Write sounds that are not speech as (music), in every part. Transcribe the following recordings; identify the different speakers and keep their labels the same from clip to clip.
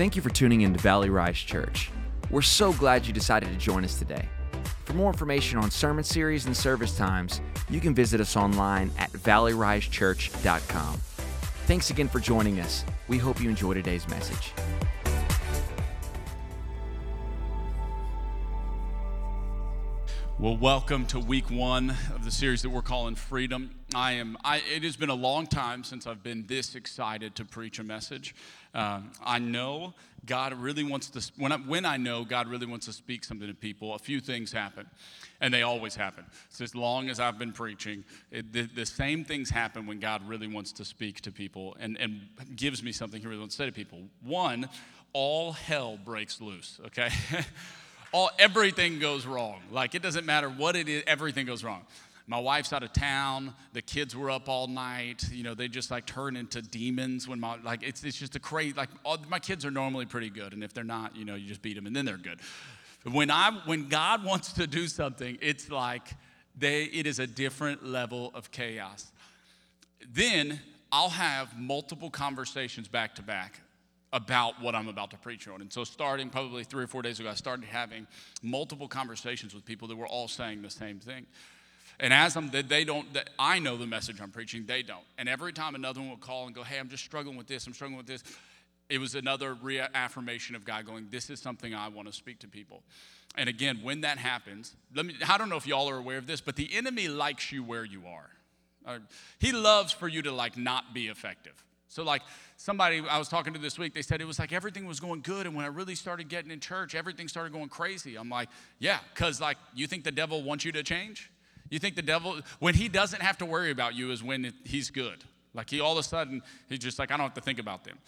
Speaker 1: Thank you for tuning in to Valley Rise Church. We're so glad you decided to join us today. For more information on sermon series and service times, you can visit us online at valleyrisechurch.com. Thanks again for joining us. We hope you enjoy today's message.
Speaker 2: Well, welcome to week one of the series that we're calling Freedom. I am. I, it has been a long time since I've been this excited to preach a message. Um, I know God really wants to. When I, when I know God really wants to speak something to people, a few things happen, and they always happen. So as long as I've been preaching, it, the, the, same things happen when God really wants to speak to people and, and gives me something He really wants to say to people. One, all hell breaks loose. Okay. (laughs) all everything goes wrong. Like it doesn't matter what it is, everything goes wrong. My wife's out of town. The kids were up all night. You know, they just like turn into demons when my like it's it's just a crazy like all, my kids are normally pretty good, and if they're not, you know, you just beat them and then they're good. When I when God wants to do something, it's like they it is a different level of chaos. Then I'll have multiple conversations back to back about what I'm about to preach on. And so, starting probably three or four days ago, I started having multiple conversations with people that were all saying the same thing. And as I'm, they don't, I know the message I'm preaching, they don't. And every time another one would call and go, hey, I'm just struggling with this, I'm struggling with this, it was another reaffirmation of God going, this is something I want to speak to people. And again, when that happens, let me, I don't know if y'all are aware of this, but the enemy likes you where you are. Uh, he loves for you to like not be effective. So, like somebody I was talking to this week, they said it was like everything was going good. And when I really started getting in church, everything started going crazy. I'm like, yeah, because like you think the devil wants you to change? You think the devil, when he doesn't have to worry about you, is when he's good. Like he all of a sudden, he's just like, I don't have to think about them.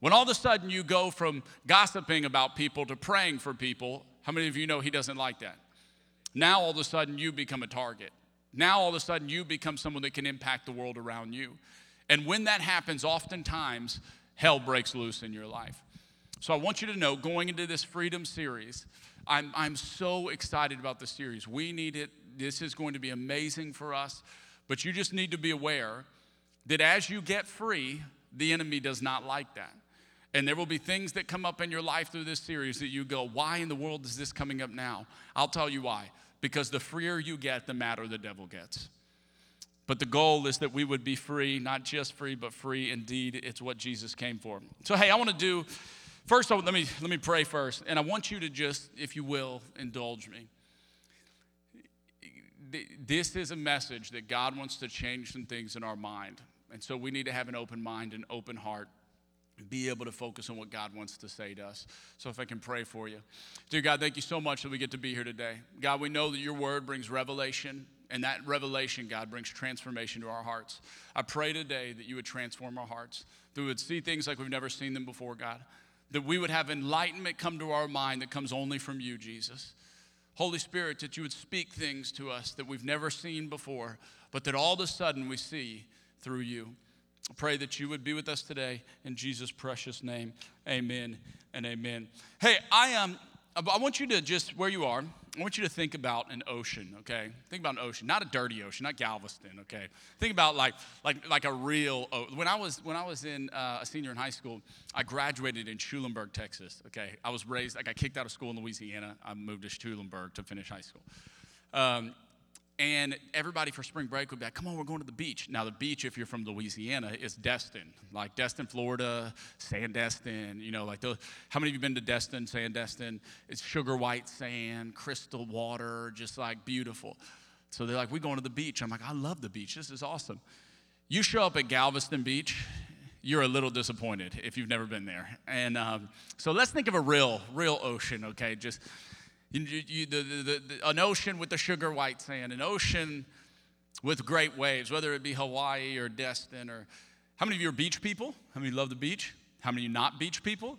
Speaker 2: When all of a sudden you go from gossiping about people to praying for people, how many of you know he doesn't like that? Now all of a sudden you become a target. Now all of a sudden you become someone that can impact the world around you. And when that happens, oftentimes hell breaks loose in your life. So I want you to know going into this freedom series, I'm, I'm so excited about the series. We need it. This is going to be amazing for us. But you just need to be aware that as you get free, the enemy does not like that. And there will be things that come up in your life through this series that you go, why in the world is this coming up now? I'll tell you why. Because the freer you get, the madder the devil gets. But the goal is that we would be free, not just free, but free indeed. It's what Jesus came for. So, hey, I want to do first. Let me let me pray first, and I want you to just, if you will, indulge me. This is a message that God wants to change some things in our mind, and so we need to have an open mind and open heart be able to focus on what God wants to say to us. So, if I can pray for you. Dear God, thank you so much that we get to be here today. God, we know that your word brings revelation, and that revelation, God, brings transformation to our hearts. I pray today that you would transform our hearts, that we would see things like we've never seen them before, God, that we would have enlightenment come to our mind that comes only from you, Jesus. Holy Spirit, that you would speak things to us that we've never seen before, but that all of a sudden we see through you. I pray that you would be with us today in Jesus' precious name. Amen and amen. Hey, I am. Um, I want you to just where you are. I want you to think about an ocean, okay? Think about an ocean, not a dirty ocean, not Galveston, okay? Think about like like like a real. When I was when I was in uh, a senior in high school, I graduated in Schulenburg, Texas. Okay, I was raised. I got kicked out of school in Louisiana. I moved to Schulenburg to finish high school. Um, and everybody for spring break would be like, come on, we're going to the beach. Now, the beach, if you're from Louisiana, is Destin, like Destin, Florida, Sandestin, you know, like. How many of you been to Destin, Sandestin? It's sugar white sand, crystal water, just like beautiful. So they're like, we're going to the beach. I'm like, I love the beach. This is awesome. You show up at Galveston Beach, you're a little disappointed if you've never been there. And um, so let's think of a real, real ocean, okay? Just you, you, the, the, the, an ocean with the sugar white sand, an ocean with great waves, whether it be Hawaii or Destin or how many of you are beach people? How many love the beach? How many of you not beach people?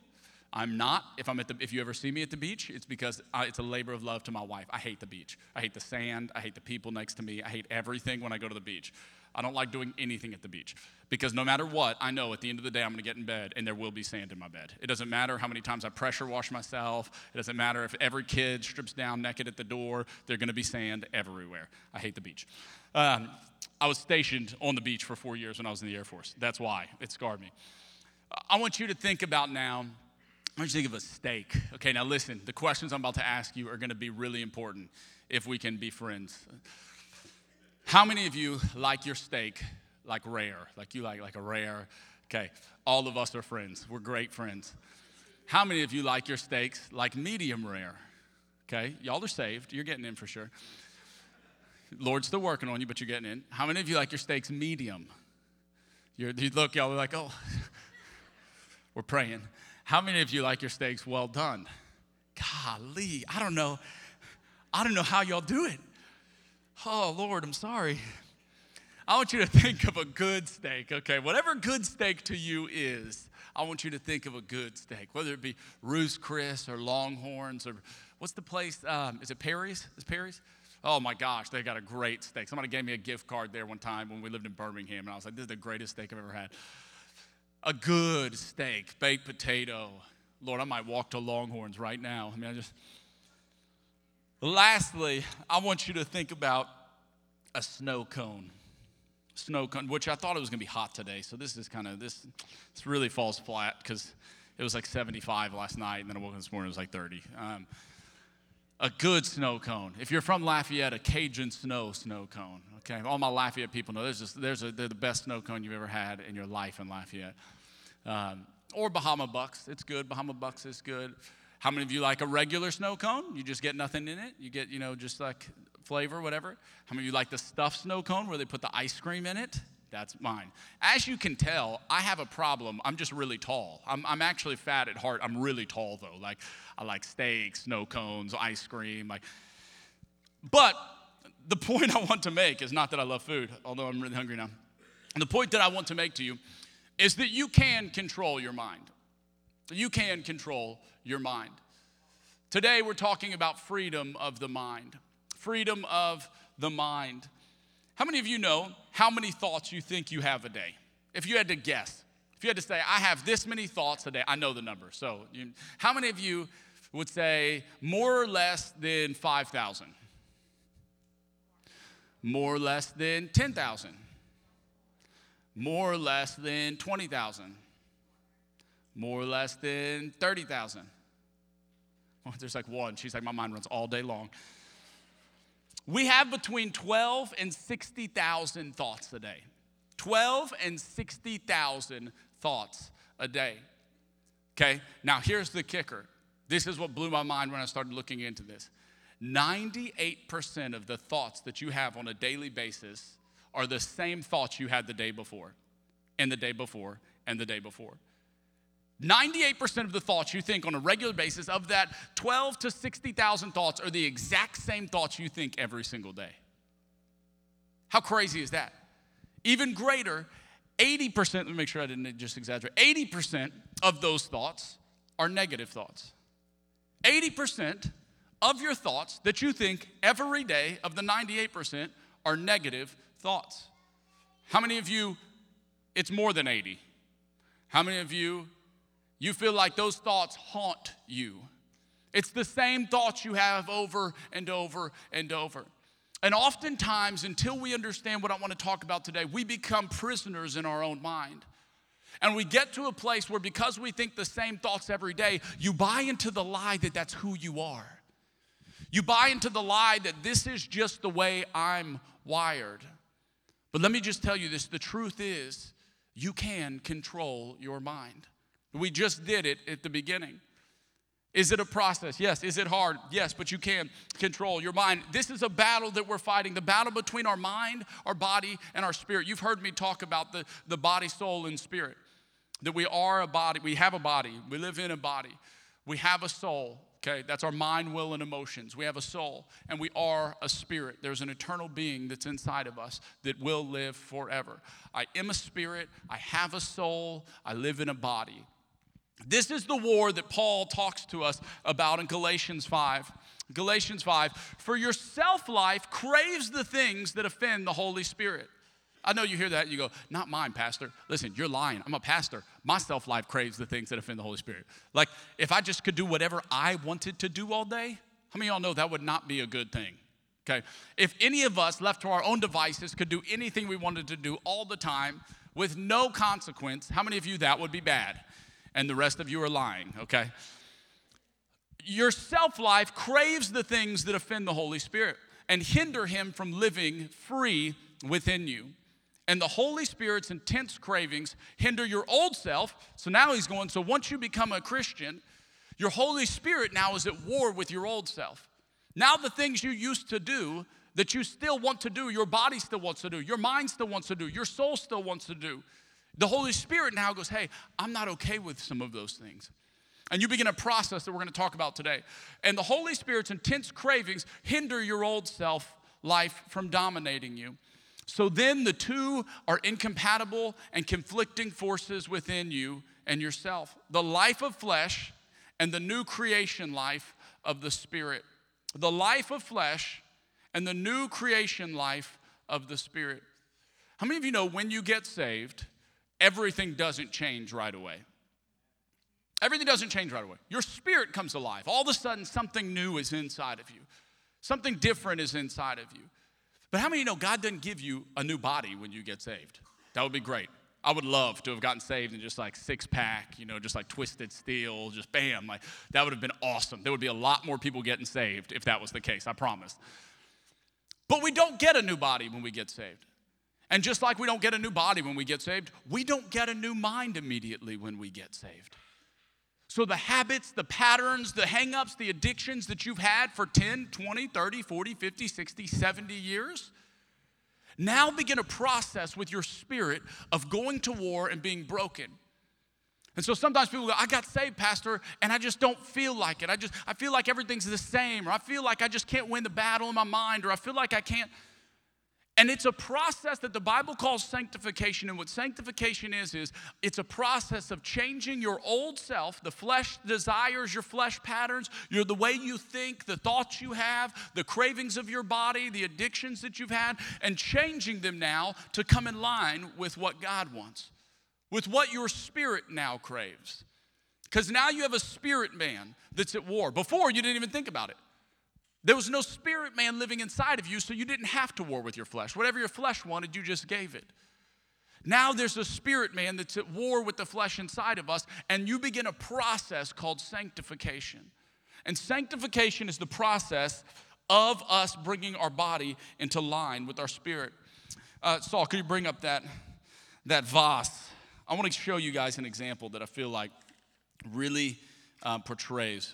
Speaker 2: I'm not. If I'm at the, if you ever see me at the beach, it's because I, it's a labor of love to my wife. I hate the beach. I hate the sand. I hate the people next to me. I hate everything when I go to the beach. I don't like doing anything at the beach because no matter what, I know at the end of the day I'm going to get in bed and there will be sand in my bed. It doesn't matter how many times I pressure wash myself. It doesn't matter if every kid strips down naked at the door. There's going to be sand everywhere. I hate the beach. Um, I was stationed on the beach for four years when I was in the Air Force. That's why it scarred me. I want you to think about now I want you to think of a steak. Okay, now listen, the questions I'm about to ask you are going to be really important if we can be friends. How many of you like your steak like rare? Like you like like a rare? Okay, all of us are friends. We're great friends. How many of you like your steaks like medium rare? Okay, y'all are saved. You're getting in for sure. Lord's still working on you, but you're getting in. How many of you like your steaks medium? You're, you look, y'all are like, oh, (laughs) we're praying. How many of you like your steaks well done? Golly, I don't know. I don't know how y'all do it. Oh, Lord, I'm sorry. I want you to think of a good steak, okay? Whatever good steak to you is, I want you to think of a good steak, whether it be Ruth's Chris or Longhorns or what's the place? Um, is it Perry's? Is Perry's? Oh my gosh, they got a great steak. Somebody gave me a gift card there one time when we lived in Birmingham, and I was like, this is the greatest steak I've ever had a good steak, baked potato. Lord, I might walk to Longhorns right now. I mean, I just. Lastly, I want you to think about a snow cone. Snow cone, which I thought it was going to be hot today. So this is kind of this. This really falls flat because it was like 75 last night, and then I woke up this morning it was like 30. Um, a good snow cone. If you're from Lafayette, a Cajun snow snow cone. Okay, all my Lafayette people know there's just there's a, they're the best snow cone you've ever had in your life in Lafayette. Um, or Bahama Bucks. It's good. Bahama Bucks is good. How many of you like a regular snow cone? You just get nothing in it. You get, you know, just like flavor, whatever. How many of you like the stuffed snow cone where they put the ice cream in it? That's mine. As you can tell, I have a problem. I'm just really tall. I'm, I'm actually fat at heart. I'm really tall though. Like I like steaks, snow cones, ice cream. Like, but the (laughs) point I want to make is not that I love food, although I'm really hungry now. The point that I want to make to you is that you can control your mind. You can control your mind. Today, we're talking about freedom of the mind. Freedom of the mind. How many of you know how many thoughts you think you have a day? If you had to guess, if you had to say, I have this many thoughts a day, I know the number. So, you, how many of you would say more or less than 5,000? More or less than 10,000? more or less than 20,000, more or less than 30,000. (laughs) There's like one. She's like, my mind runs all day long. We have between 12 and 60,000 thoughts a day. 12 and 60,000 thoughts a day. Okay, now here's the kicker. This is what blew my mind when I started looking into this. 98% of the thoughts that you have on a daily basis are the same thoughts you had the day before, and the day before, and the day before. 98% of the thoughts you think on a regular basis, of that 12 to 60,000 thoughts, are the exact same thoughts you think every single day. How crazy is that? Even greater, 80%, let me make sure I didn't just exaggerate, 80% of those thoughts are negative thoughts. 80% of your thoughts that you think every day of the 98% are negative thoughts. How many of you, it's more than 80? How many of you, you feel like those thoughts haunt you? It's the same thoughts you have over and over and over. And oftentimes, until we understand what I want to talk about today, we become prisoners in our own mind. And we get to a place where, because we think the same thoughts every day, you buy into the lie that that's who you are. You buy into the lie that this is just the way I'm wired. But let me just tell you this the truth is, you can control your mind. We just did it at the beginning. Is it a process? Yes. Is it hard? Yes, but you can control your mind. This is a battle that we're fighting the battle between our mind, our body, and our spirit. You've heard me talk about the, the body, soul, and spirit. That we are a body, we have a body, we live in a body, we have a soul, Okay, that's our mind, will, and emotions. We have a soul, and we are a spirit. There's an eternal being that's inside of us that will live forever. I am a spirit, I have a soul, I live in a body. This is the war that Paul talks to us about in Galatians 5. Galatians 5 For your self life craves the things that offend the Holy Spirit. I know you hear that, you go, not mine, Pastor. Listen, you're lying. I'm a pastor. My self life craves the things that offend the Holy Spirit. Like, if I just could do whatever I wanted to do all day, how many of y'all know that would not be a good thing? Okay. If any of us left to our own devices could do anything we wanted to do all the time with no consequence, how many of you that would be bad? And the rest of you are lying, okay? Your self life craves the things that offend the Holy Spirit and hinder him from living free within you. And the Holy Spirit's intense cravings hinder your old self. So now he's going, so once you become a Christian, your Holy Spirit now is at war with your old self. Now the things you used to do that you still want to do, your body still wants to do, your mind still wants to do, your soul still wants to do. The Holy Spirit now goes, hey, I'm not okay with some of those things. And you begin a process that we're going to talk about today. And the Holy Spirit's intense cravings hinder your old self life from dominating you. So then the two are incompatible and conflicting forces within you and yourself the life of flesh and the new creation life of the Spirit. The life of flesh and the new creation life of the Spirit. How many of you know when you get saved, everything doesn't change right away? Everything doesn't change right away. Your spirit comes alive. All of a sudden, something new is inside of you, something different is inside of you. But how many know God doesn't give you a new body when you get saved? That would be great. I would love to have gotten saved in just like six pack, you know, just like twisted steel, just bam. Like that would have been awesome. There would be a lot more people getting saved if that was the case, I promise. But we don't get a new body when we get saved. And just like we don't get a new body when we get saved, we don't get a new mind immediately when we get saved. So the habits, the patterns, the hangups, the addictions that you've had for 10, 20, 30, 40, 50, 60, 70 years, now begin a process with your spirit of going to war and being broken. And so sometimes people go, I got saved, Pastor, and I just don't feel like it. I just I feel like everything's the same, or I feel like I just can't win the battle in my mind, or I feel like I can't. And it's a process that the Bible calls sanctification. And what sanctification is, is it's a process of changing your old self, the flesh desires, your flesh patterns, your, the way you think, the thoughts you have, the cravings of your body, the addictions that you've had, and changing them now to come in line with what God wants, with what your spirit now craves. Because now you have a spirit man that's at war. Before, you didn't even think about it. There was no spirit man living inside of you, so you didn't have to war with your flesh. Whatever your flesh wanted, you just gave it. Now there's a spirit man that's at war with the flesh inside of us, and you begin a process called sanctification. And sanctification is the process of us bringing our body into line with our spirit. Uh, Saul, could you bring up that, that vase? I want to show you guys an example that I feel like really uh, portrays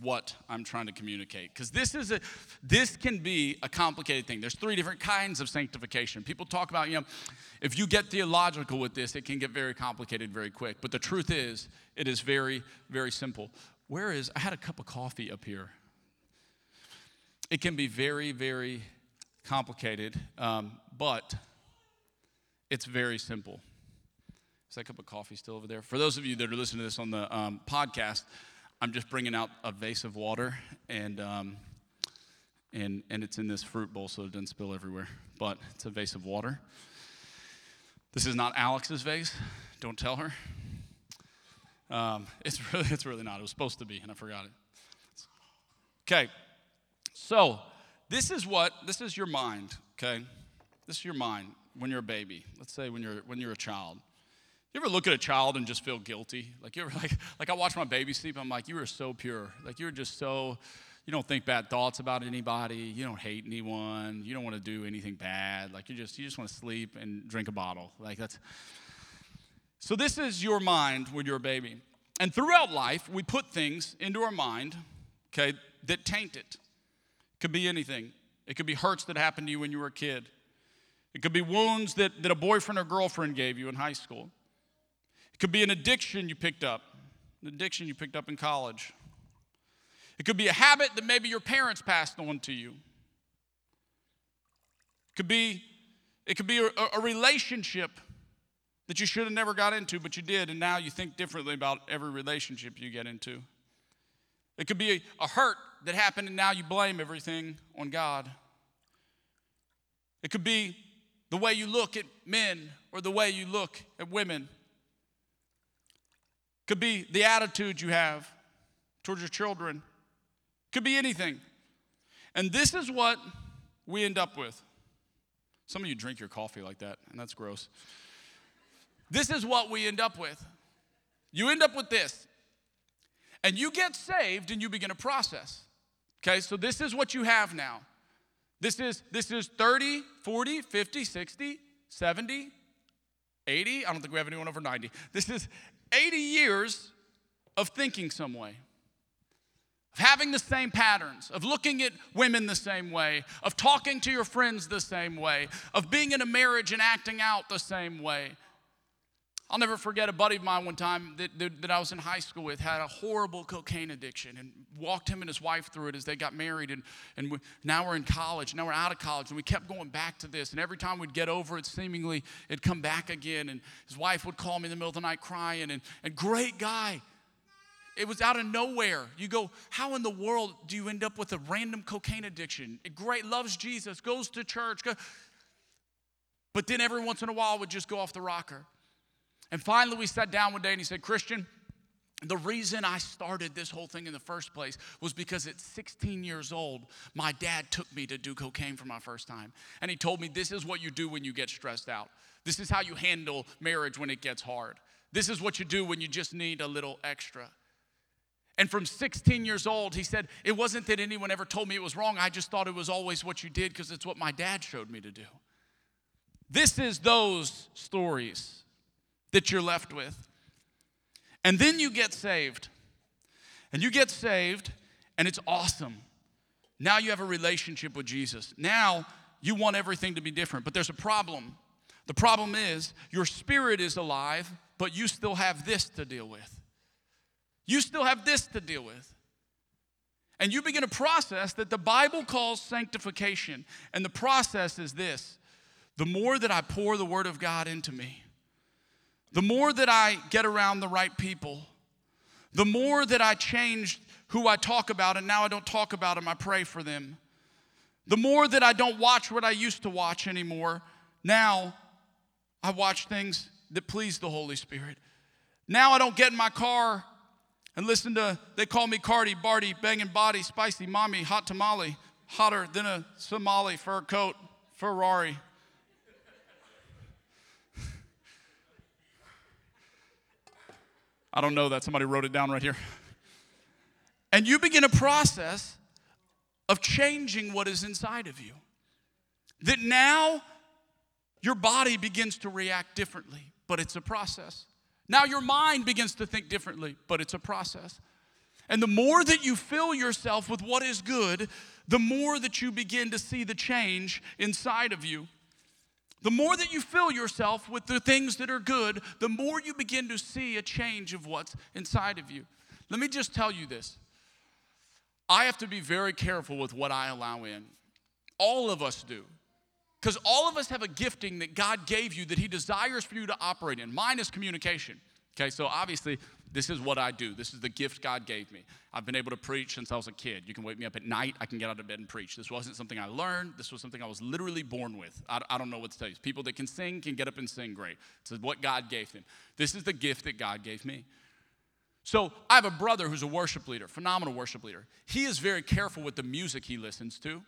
Speaker 2: what I'm trying to communicate. Because this is a this can be a complicated thing. There's three different kinds of sanctification. People talk about, you know, if you get theological with this, it can get very complicated very quick. But the truth is, it is very, very simple. Where is I had a cup of coffee up here. It can be very, very complicated, um, but it's very simple. Is that cup of coffee still over there? For those of you that are listening to this on the um, podcast, I'm just bringing out a vase of water, and um, and and it's in this fruit bowl, so it doesn't spill everywhere. But it's a vase of water. This is not Alex's vase. Don't tell her. Um, (laughs) it's really it's really not. It was supposed to be, and I forgot it. Okay, so this is what this is your mind. Okay, this is your mind when you're a baby. Let's say when you're when you're a child. You ever look at a child and just feel guilty? Like you ever (laughs) like like I watch my baby sleep, I'm like, you are so pure. Like you're just so you don't think bad thoughts about anybody, you don't hate anyone, you don't want to do anything bad. Like you just you just want to sleep and drink a bottle. Like that's So this is your mind when you're a baby. And throughout life, we put things into our mind, okay, that taint it. It could be anything. It could be hurts that happened to you when you were a kid. It could be wounds that, that a boyfriend or girlfriend gave you in high school. Could be an addiction you picked up, an addiction you picked up in college. It could be a habit that maybe your parents passed on to you. It could be, it could be a, a relationship that you should have never got into, but you did, and now you think differently about every relationship you get into. It could be a, a hurt that happened, and now you blame everything on God. It could be the way you look at men or the way you look at women. Could be the attitude you have towards your children. Could be anything. And this is what we end up with. Some of you drink your coffee like that, and that's gross. This is what we end up with. You end up with this. And you get saved and you begin a process. Okay, so this is what you have now. This is this is 30, 40, 50, 60, 70, 80. I don't think we have anyone over 90. This is 80 years of thinking some way, of having the same patterns, of looking at women the same way, of talking to your friends the same way, of being in a marriage and acting out the same way, I'll never forget a buddy of mine one time that, that, that, I was in high school with had a horrible cocaine addiction and walked him and his wife through it as they got married. And, and we, now we're in college, now we're out of college, and we kept going back to this. And every time we'd get over it, seemingly it'd come back again. And his wife would call me in the middle of the night crying. And, and great guy. It was out of nowhere. You go, how in the world do you end up with a random cocaine addiction? Great, loves Jesus, goes to church. Go. But then every once in a while would just go off the rocker. And finally, we sat down one day and he said, Christian, the reason I started this whole thing in the first place was because at 16 years old, my dad took me to do cocaine for my first time. And he told me, This is what you do when you get stressed out. This is how you handle marriage when it gets hard. This is what you do when you just need a little extra. And from 16 years old, he said, It wasn't that anyone ever told me it was wrong. I just thought it was always what you did because it's what my dad showed me to do. This is those stories that you're left with. And then you get saved. And you get saved, and it's awesome. Now you have a relationship with Jesus. Now you want everything to be different, but there's a problem. The problem is your spirit is alive, but you still have this to deal with. You still have this to deal with. And you begin a process that the Bible calls sanctification. And the process is this the more that I pour the Word of God into me, the more that I get around the right people, the more that I change who I talk about, and now I don't talk about them, I pray for them. The more that I don't watch what I used to watch anymore, now I watch things that please the Holy Spirit. Now I don't get in my car and listen to, they call me Cardi, Bardi, banging body, spicy mommy, hot tamale, hotter than a Somali fur coat, Ferrari. I don't know that. Somebody wrote it down right here. And you begin a process of changing what is inside of you. That now your body begins to react differently, but it's a process. Now your mind begins to think differently, but it's a process. And the more that you fill yourself with what is good, the more that you begin to see the change inside of you. The more that you fill yourself with the things that are good, the more you begin to see a change of what's inside of you. Let me just tell you this I have to be very careful with what I allow in. All of us do. Because all of us have a gifting that God gave you that He desires for you to operate in. Mine is communication. Okay, so obviously this is what I do. This is the gift God gave me. I've been able to preach since I was a kid. You can wake me up at night, I can get out of bed and preach. This wasn't something I learned, this was something I was literally born with. I, I don't know what to tell you. People that can sing can get up and sing great. It's what God gave them. This is the gift that God gave me. So I have a brother who's a worship leader, phenomenal worship leader. He is very careful with the music he listens to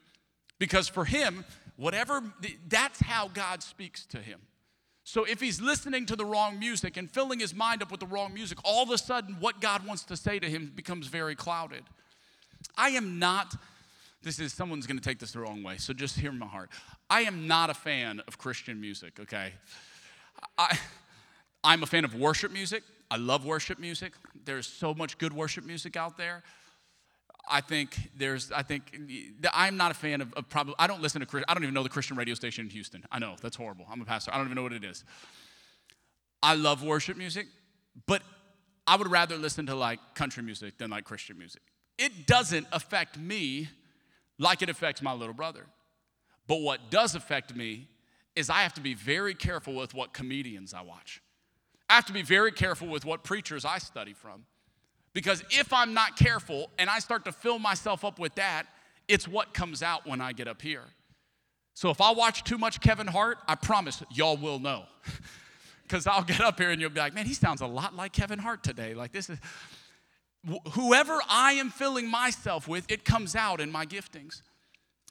Speaker 2: because for him, whatever, that's how God speaks to him. So if he's listening to the wrong music and filling his mind up with the wrong music, all of a sudden what God wants to say to him becomes very clouded. I am not, this is, someone's gonna take this the wrong way, so just hear my heart. I am not a fan of Christian music, okay? I, I'm a fan of worship music. I love worship music. There's so much good worship music out there. I think there's, I think, I'm not a fan of, of probably, I don't listen to, Christian. I don't even know the Christian radio station in Houston. I know, that's horrible. I'm a pastor. I don't even know what it is. I love worship music, but I would rather listen to like country music than like Christian music. It doesn't affect me like it affects my little brother. But what does affect me is I have to be very careful with what comedians I watch. I have to be very careful with what preachers I study from. Because if I'm not careful and I start to fill myself up with that, it's what comes out when I get up here. So if I watch too much Kevin Hart, I promise y'all will know. (laughs) Because I'll get up here and you'll be like, man, he sounds a lot like Kevin Hart today. Like this is, whoever I am filling myself with, it comes out in my giftings.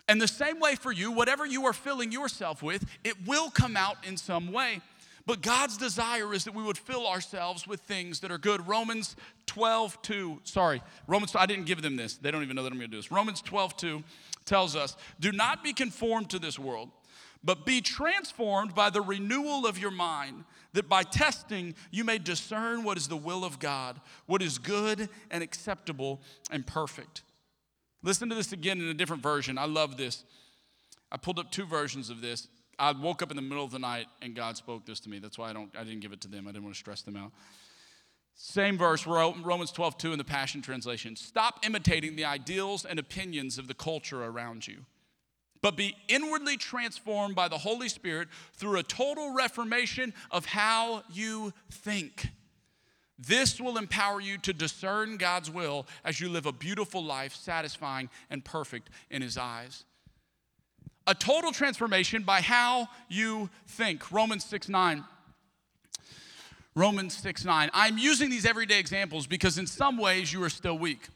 Speaker 2: And the same way for you, whatever you are filling yourself with, it will come out in some way. But God's desire is that we would fill ourselves with things that are good. Romans 12, 2, sorry, Romans, I didn't give them this. They don't even know that I'm gonna do this. Romans 12, 2 tells us, Do not be conformed to this world, but be transformed by the renewal of your mind, that by testing you may discern what is the will of God, what is good and acceptable and perfect. Listen to this again in a different version. I love this. I pulled up two versions of this. I woke up in the middle of the night and God spoke this to me. That's why I don't I didn't give it to them. I didn't want to stress them out. Same verse, Romans 12, 2 in the Passion Translation. Stop imitating the ideals and opinions of the culture around you, but be inwardly transformed by the Holy Spirit through a total reformation of how you think. This will empower you to discern God's will as you live a beautiful life, satisfying and perfect in His eyes a total transformation by how you think. Romans 6 9. Romans 6 9. I'm using these everyday examples because in some ways you are still weak.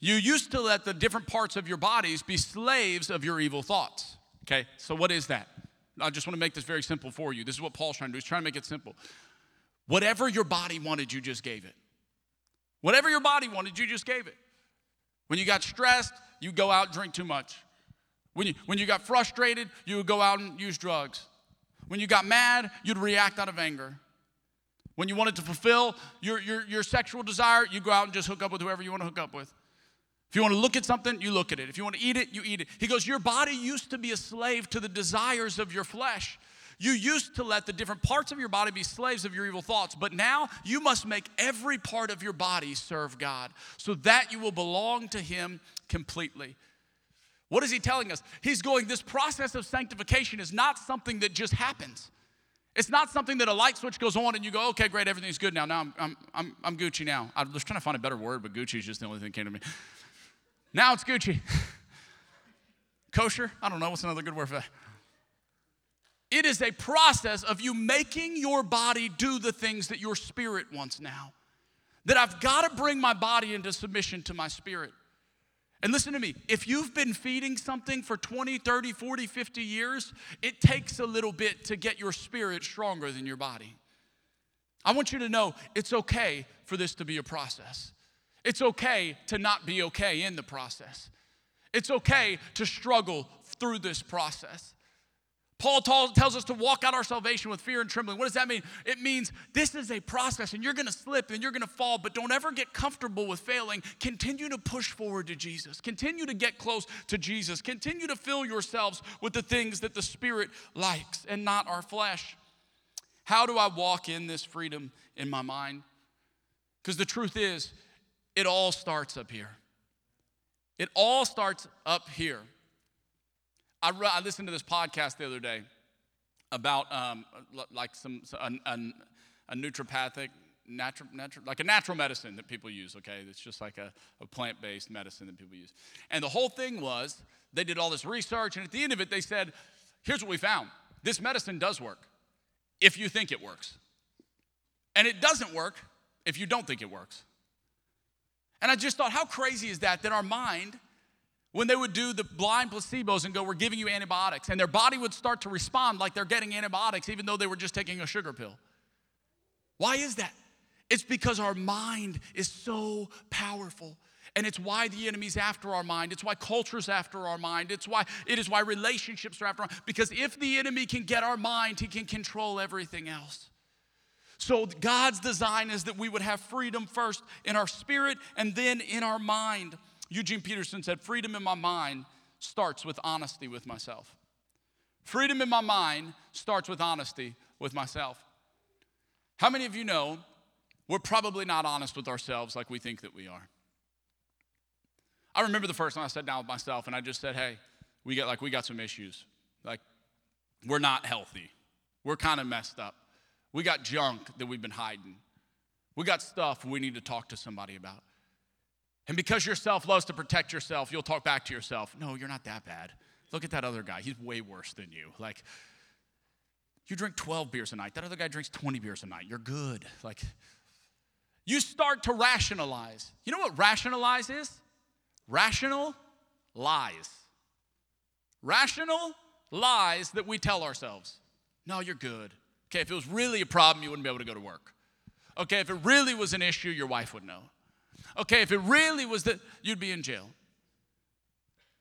Speaker 2: You used to let the different parts of your bodies be slaves of your evil thoughts. Okay, so what is that? I just want to make this very simple for you. This is what Paul's trying to do. He's trying to make it simple. Whatever your body wanted, you just gave it. Whatever your body wanted, you just gave it. When you got stressed, you go out drink too much. When you, when you got frustrated, you would go out and use drugs. When you got mad, you'd react out of anger. When you wanted to fulfill your, your, your sexual desire, you go out and just hook up with whoever you want to hook up with. If you want to look at something, you look at it. If you want to eat it, you eat it. He goes, Your body used to be a slave to the desires of your flesh. You used to let the different parts of your body be slaves of your evil thoughts, but now you must make every part of your body serve God so that you will belong to Him completely. What is he telling us? He's going, this process of sanctification is not something that just happens. It's not something that a light switch goes on and you go, okay, great, everything's good now. Now I'm, I'm, I'm, I'm Gucci now. I was trying to find a better word, but Gucci is just the only thing that came to me. Now it's Gucci. (laughs) Kosher? I don't know. What's another good word for that? It is a process of you making your body do the things that your spirit wants now. That I've got to bring my body into submission to my spirit. And listen to me, if you've been feeding something for 20, 30, 40, 50 years, it takes a little bit to get your spirit stronger than your body. I want you to know it's okay for this to be a process. It's okay to not be okay in the process. It's okay to struggle through this process. Paul tells us to walk out our salvation with fear and trembling. What does that mean? It means this is a process and you're gonna slip and you're gonna fall, but don't ever get comfortable with failing. Continue to push forward to Jesus. Continue to get close to Jesus. Continue to fill yourselves with the things that the Spirit likes and not our flesh. How do I walk in this freedom in my mind? Because the truth is, it all starts up here. It all starts up here. I, re- I listened to this podcast the other day about um, like some a, a, a naturopathic natural, like a natural medicine that people use, okay? It's just like a, a plant based medicine that people use. And the whole thing was they did all this research, and at the end of it, they said, here's what we found this medicine does work if you think it works. And it doesn't work if you don't think it works. And I just thought, how crazy is that? That our mind when they would do the blind placebos and go, We're giving you antibiotics, and their body would start to respond like they're getting antibiotics, even though they were just taking a sugar pill. Why is that? It's because our mind is so powerful. And it's why the enemy's after our mind. It's why culture's after our mind. It's why it is why relationships are after our Because if the enemy can get our mind, he can control everything else. So God's design is that we would have freedom first in our spirit and then in our mind. Eugene Peterson said, Freedom in my mind starts with honesty with myself. Freedom in my mind starts with honesty with myself. How many of you know we're probably not honest with ourselves like we think that we are? I remember the first time I sat down with myself and I just said, hey, we got like we got some issues. Like we're not healthy. We're kind of messed up. We got junk that we've been hiding. We got stuff we need to talk to somebody about. And because yourself loves to protect yourself, you'll talk back to yourself, no, you're not that bad. Look at that other guy. He's way worse than you. Like, you drink 12 beers a night. That other guy drinks 20 beers a night. You're good. Like, you start to rationalize. You know what rationalize is? Rational lies. Rational lies that we tell ourselves. No, you're good. Okay, if it was really a problem, you wouldn't be able to go to work. Okay, if it really was an issue, your wife would know. Okay, if it really was that, you'd be in jail.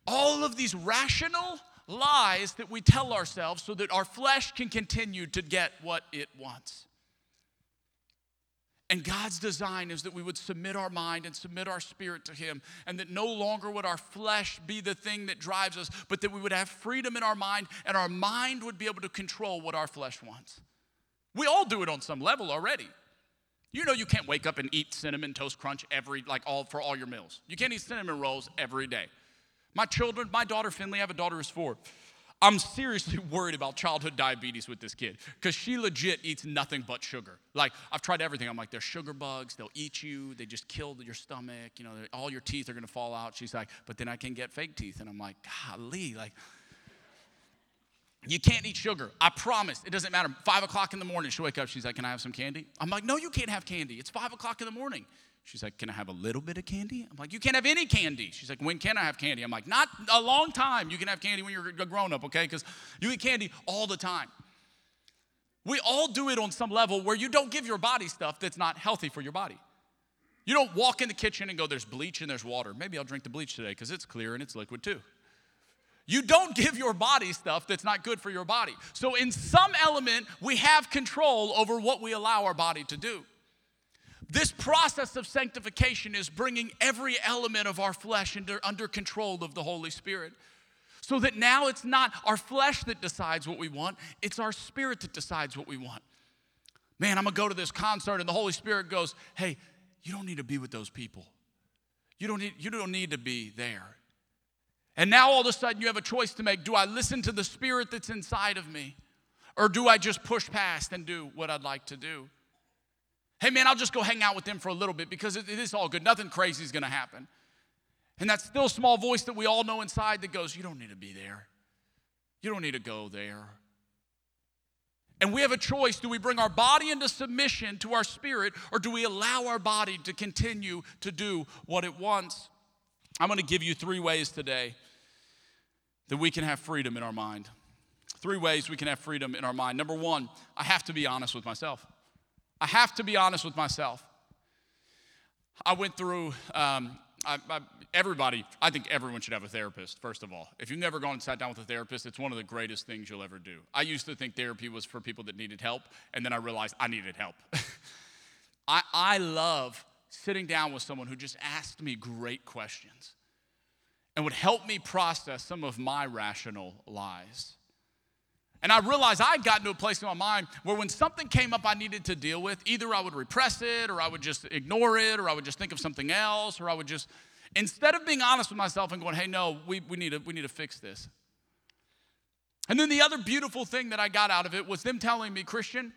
Speaker 2: All of these rational lies that we tell ourselves so that our flesh can continue to get what it wants. And God's design is that we would submit our mind and submit our spirit to Him, and that no longer would our flesh be the thing that drives us, but that we would have freedom in our mind, and our mind would be able to control what our flesh wants. We all do it on some level already. You know you can't wake up and eat cinnamon toast crunch every like all for all your meals. You can't eat cinnamon rolls every day. My children, my daughter Finley, I have a daughter who's four. I'm seriously (laughs) worried about childhood diabetes with this kid because she legit eats nothing but sugar. Like, I've tried everything. I'm like, they're sugar bugs. They'll eat you. They just kill your stomach. You know, all your teeth are going to fall out. She's like, but then I can get fake teeth. And I'm like, golly, like, you can't eat sugar. I promise. It doesn't matter. Five o'clock in the morning, she'll wake up. She's like, Can I have some candy? I'm like, No, you can't have candy. It's five o'clock in the morning. She's like, Can I have a little bit of candy? I'm like, You can't have any candy. She's like, When can I have candy? I'm like, Not a long time. You can have candy when you're a grown up, okay? Because you eat candy all the time. We all do it on some level where you don't give your body stuff that's not healthy for your body. You don't walk in the kitchen and go, There's bleach and there's water. Maybe I'll drink the bleach today because it's clear and it's liquid too. You don't give your body stuff that's not good for your body. So, in some element, we have control over what we allow our body to do. This process of sanctification is bringing every element of our flesh under, under control of the Holy Spirit. So that now it's not our flesh that decides what we want, it's our spirit that decides what we want. Man, I'm gonna go to this concert, and the Holy Spirit goes, Hey, you don't need to be with those people. You don't need, you don't need to be there. And now all of a sudden you have a choice to make. Do I listen to the spirit that's inside of me? Or do I just push past and do what I'd like to do? hey man, I'll just go hang out with them for a little bit because it, it is all good. Nothing crazy is going to happen. And that still small voice that we all know inside that goes, you don't need to be there. You don't need to go there. And we have a choice do we bring our body into submission to our spirit, or do we allow our body to continue to do what it wants? I'm going to give you three ways today that we can have freedom in our mind. Three ways we can have freedom in our mind. Number one, I have to be honest with myself. I have to be honest with myself. I went through, um, I, I, everybody, I think everyone should have a therapist, first of all. If you've never gone and sat down with a therapist, it's one of the greatest things you'll ever do. I used to think therapy was for people that needed help, and then I realized I needed help. (laughs) I, I love sitting down with someone who just asked me great questions and would help me process some of my rational lies. And I realized I'd gotten to a place in my mind where when something came up I needed to deal with, either I would repress it or I would just ignore it or I would just think of something else or I would just, instead of being honest with myself and going, hey, no, we, we, need, to, we need to fix this. And then the other beautiful thing that I got out of it was them telling me, Christian,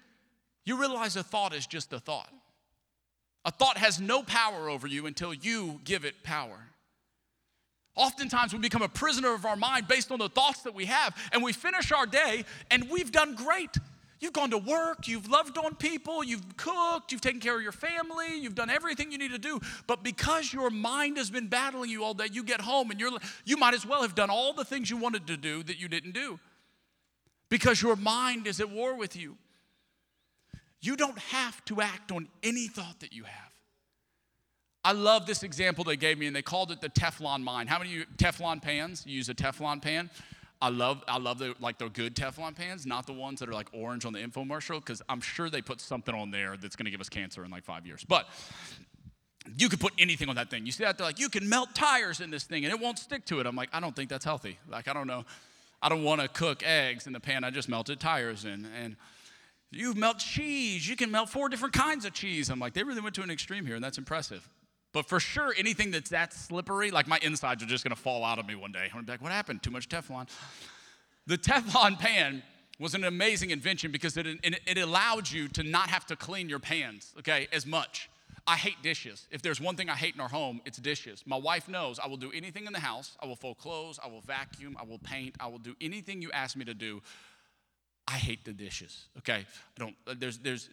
Speaker 2: you realize a thought is just a thought. A thought has no power over you until you give it power. Oftentimes, we become a prisoner of our mind based on the thoughts that we have, and we finish our day and we've done great. You've gone to work, you've loved on people, you've cooked, you've taken care of your family, you've done everything you need to do. But because your mind has been battling you all day, you get home and you're, you might as well have done all the things you wanted to do that you didn't do because your mind is at war with you. You don't have to act on any thought that you have. I love this example they gave me, and they called it the Teflon mind. How many you, Teflon pans? You use a Teflon pan? I love, I love the like the good Teflon pans, not the ones that are like orange on the infomercial, because I'm sure they put something on there that's going to give us cancer in like five years. But you could put anything on that thing. You see that they're like, you can melt tires in this thing and it won't stick to it. I'm like, I don't think that's healthy. Like, I don't know. I don't want to cook eggs in the pan I just melted tires in. And you melt cheese. You can melt four different kinds of cheese. I'm like, they really went to an extreme here, and that's impressive. But for sure, anything that's that slippery, like my insides are just gonna fall out of me one day. I'm gonna be like, what happened? Too much Teflon. The Teflon (laughs) pan was an amazing invention because it, it, it allowed you to not have to clean your pans, okay, as much. I hate dishes. If there's one thing I hate in our home, it's dishes. My wife knows I will do anything in the house. I will fold clothes, I will vacuum, I will paint, I will do anything you ask me to do. I hate the dishes. Okay, I don't. Uh, there's there's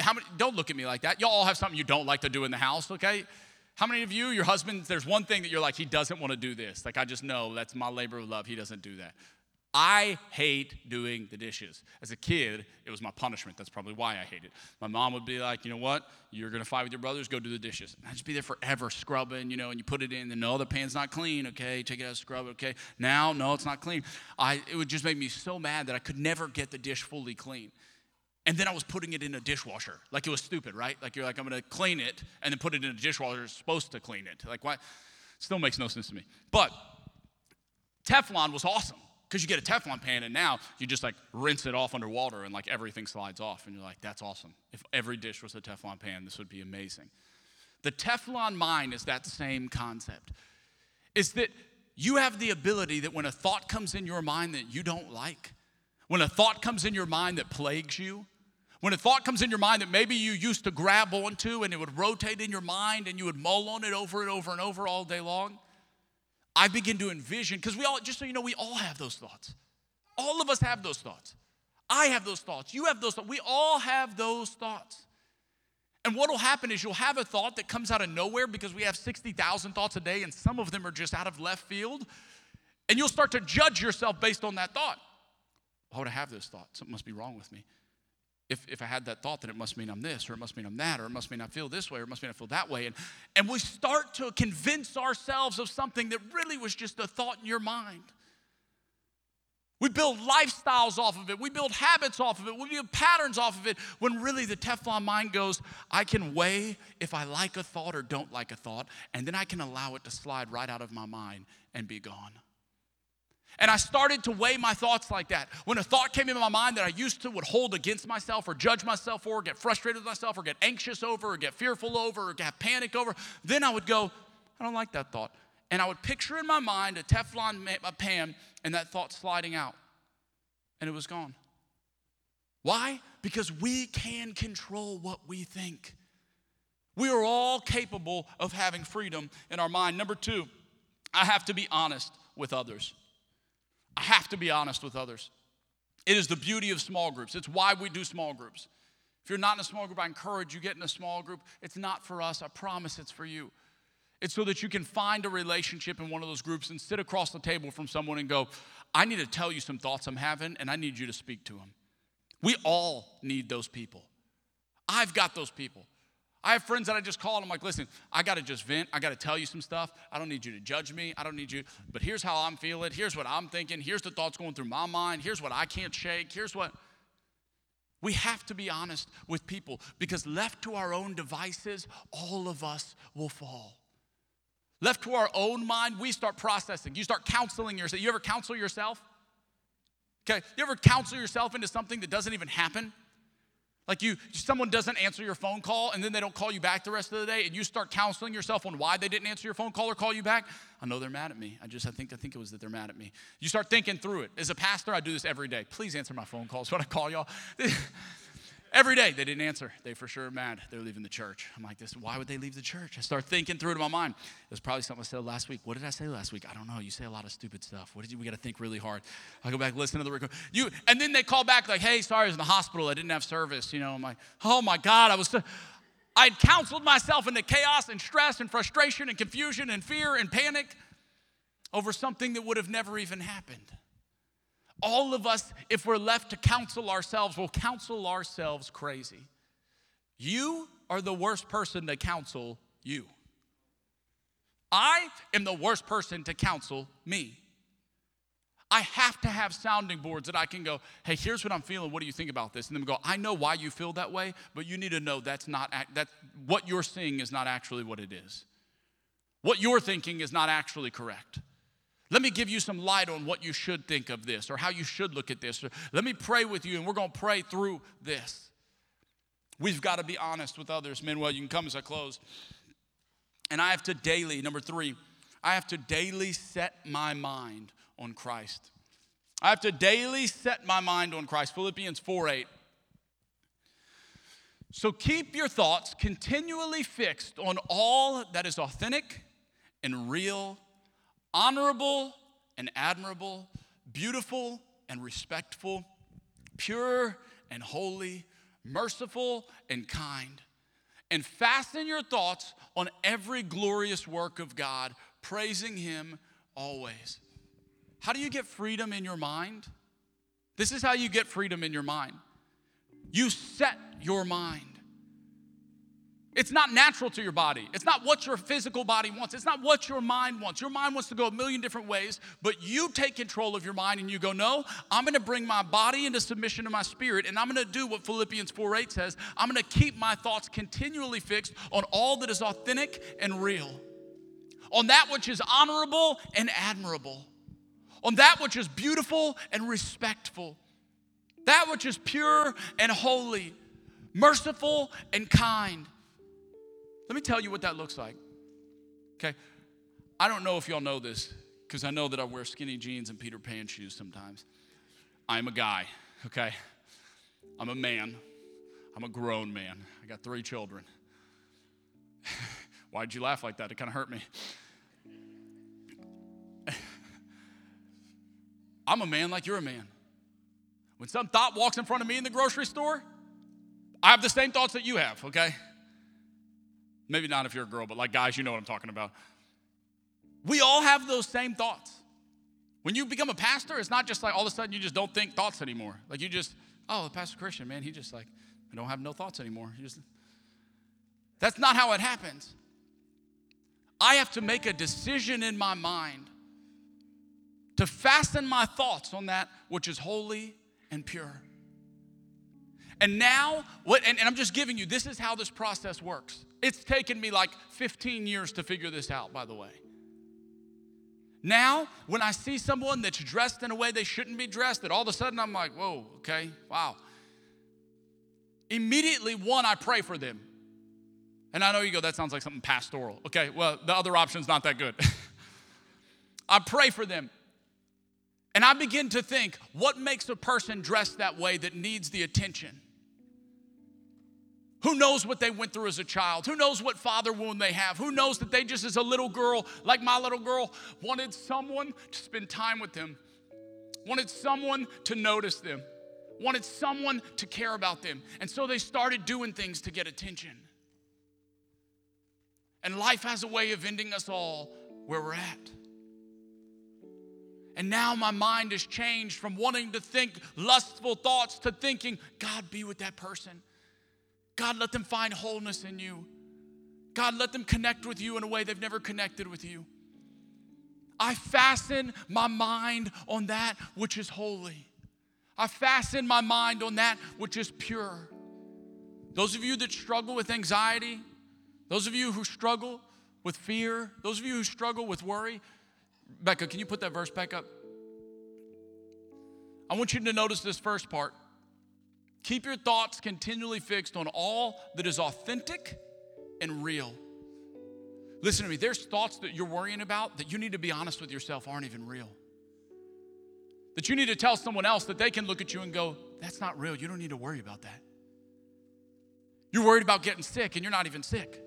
Speaker 2: how many, don't look at me like that. Y'all all have something you don't like to do in the house, okay? How many of you, your husband, there's one thing that you're like, he doesn't want to do this. Like, I just know that's my labor of love. He doesn't do that. I hate doing the dishes. As a kid, it was my punishment. That's probably why I hate it. My mom would be like, you know what? You're going to fight with your brothers, go do the dishes. And I'd just be there forever scrubbing, you know, and you put it in, and no, the pan's not clean, okay? Take it out, scrub it, okay? Now, no, it's not clean. I, it would just make me so mad that I could never get the dish fully clean. And then I was putting it in a dishwasher. Like it was stupid, right? Like you're like, I'm going to clean it and then put it in a dishwasher. It's supposed to clean it. Like, why? Still makes no sense to me. But Teflon was awesome because you get a Teflon pan and now you just like rinse it off underwater and like everything slides off. And you're like, that's awesome. If every dish was a Teflon pan, this would be amazing. The Teflon mind is that same concept. Is that you have the ability that when a thought comes in your mind that you don't like, when a thought comes in your mind that plagues you, when a thought comes in your mind that maybe you used to grab onto and it would rotate in your mind and you would mull on it over and over and over all day long, I begin to envision, because we all, just so you know, we all have those thoughts. All of us have those thoughts. I have those thoughts. You have those thoughts. We all have those thoughts. And what will happen is you'll have a thought that comes out of nowhere because we have 60,000 thoughts a day and some of them are just out of left field. And you'll start to judge yourself based on that thought. Why would I have this thought? Something must be wrong with me if, if I had that thought, then it must mean I'm this, or it must mean I'm that, or it must mean I feel this way, or it must mean I feel that way. And, and we start to convince ourselves of something that really was just a thought in your mind. We build lifestyles off of it. We build habits off of it. We build patterns off of it when really the Teflon mind goes, I can weigh if I like a thought or don't like a thought, and then I can allow it to slide right out of my mind and be gone. And I started to weigh my thoughts like that. When a thought came into my mind that I used to would hold against myself or judge myself for, or get frustrated with myself, or get anxious over, or get fearful over, or get panic over, then I would go, I don't like that thought. And I would picture in my mind a Teflon pan and that thought sliding out. And it was gone. Why? Because we can control what we think. We are all capable of having freedom in our mind. Number two, I have to be honest with others. I have to be honest with others. It is the beauty of small groups. It's why we do small groups. If you're not in a small group, I encourage you get in a small group. It's not for us. I promise it's for you. It's so that you can find a relationship in one of those groups and sit across the table from someone and go, I need to tell you some thoughts I'm having, and I need you to speak to them. We all need those people. I've got those people. I have friends that I just call and I'm like, listen, I got to just vent. I got to tell you some stuff. I don't need you to judge me. I don't need you, but here's how I'm feeling. Here's what I'm thinking. Here's the thoughts going through my mind. Here's what I can't shake. Here's what. We have to be honest with people because left to our own devices, all of us will fall. Left to our own mind, we start processing. You start counseling yourself. You ever counsel yourself? Okay, you ever counsel yourself into something that doesn't even happen? Like you, someone doesn't answer your phone call and then they don't call you back the rest of the day, and you start counseling yourself on why they didn't answer your phone call or call you back. I know they're mad at me. I just I think I think it was that they're mad at me. You start thinking through it. As a pastor, I do this every day. Please answer my phone calls when I call y'all. (laughs) Every day they didn't answer. They for sure mad. They're leaving the church. I'm like, this. Why would they leave the church? I start thinking through it in my mind. It was probably something I said last week. What did I say last week? I don't know. You say a lot of stupid stuff. What did you? We got to think really hard. I go back, listen to the record. You and then they call back like, hey, sorry, I was in the hospital. I didn't have service. You know, I'm like, oh my God, I was. I'd counseled myself into chaos and stress and frustration and confusion and fear and panic over something that would have never even happened. All of us, if we're left to counsel ourselves, will counsel ourselves crazy. You are the worst person to counsel you. I am the worst person to counsel me. I have to have sounding boards that I can go, hey, here's what I'm feeling. What do you think about this? And then go, I know why you feel that way, but you need to know that's not that what you're seeing is not actually what it is. What you're thinking is not actually correct. Let me give you some light on what you should think of this or how you should look at this. Or let me pray with you and we're going to pray through this. We've got to be honest with others. Manuel, you can come as I close. And I have to daily, number three, I have to daily set my mind on Christ. I have to daily set my mind on Christ. Philippians 4 8. So keep your thoughts continually fixed on all that is authentic and real honorable and admirable, beautiful and respectful, pure and holy, merciful and kind. And fasten your thoughts on every glorious work of God, praising Him always. How do you get freedom in your mind? This is how you get freedom in your mind. You set your mind. It's not natural to your body. It's not what your physical body wants. It's not what your mind wants. Your mind wants to go a million different ways, but you take control of your mind and you go, No, I'm gonna bring my body into submission to my spirit, and I'm gonna do what Philippians 4 8 says. I'm gonna keep my thoughts continually fixed on all that is authentic and real, on that which is honorable and admirable, on that which is beautiful and respectful, that which is pure and holy, merciful and kind. Let me tell you what that looks like. Okay? I don't know if y'all know this because I know that I wear skinny jeans and Peter Pan shoes sometimes. I'm a guy, okay? I'm a man. I'm a grown man. I got three children. (laughs) Why'd you laugh like that? It kind of hurt me. (laughs) I'm a man like you're a man. When some thought walks in front of me in the grocery store, I have the same thoughts that you have, okay? Maybe not if you're a girl, but like guys, you know what I'm talking about. We all have those same thoughts. When you become a pastor, it's not just like all of a sudden you just don't think thoughts anymore. Like you just, oh, the pastor Christian, man, he just like, I don't have no thoughts anymore. Just, that's not how it happens. I have to make a decision in my mind to fasten my thoughts on that which is holy and pure. And now, what, and, and, I'm just giving you, this is how this process works. It's taken me like 15 years to figure this out, by the way. Now, when I see someone that's dressed in a way they shouldn't be dressed, that all of a sudden I'm like, whoa, okay, wow. Immediately, one, I pray for them. And I know you go, that sounds like something pastoral. Okay, well, the other option's not that good. (laughs) I pray for them. And I begin to think, what makes a person dressed that way that needs the attention? Who knows what they went through as a child? Who knows what father wound they have? Who knows that they just as a little girl, like my little girl, wanted someone to spend time with them, wanted someone to notice them, wanted someone to care about them. And so they started doing things to get attention. And life has a way of ending us all where we're at. And now my mind has changed from wanting to think lustful thoughts to thinking, God, be with that person. God, let them find wholeness in you. God, let them connect with you in a way they've never connected with you. I fasten my mind on that which is holy. I fasten my mind on that which is pure. Those of you that struggle with anxiety, those of you who struggle with fear, those of you who struggle with worry, Becca, can you put that verse back up? I want you to notice this first part. Keep your thoughts continually fixed on all that is authentic and real. Listen to me, there's thoughts that you're worrying about that you need to be honest with yourself aren't even real. That you need to tell someone else that they can look at you and go, that's not real. You don't need to worry about that. You're worried about getting sick and you're not even sick.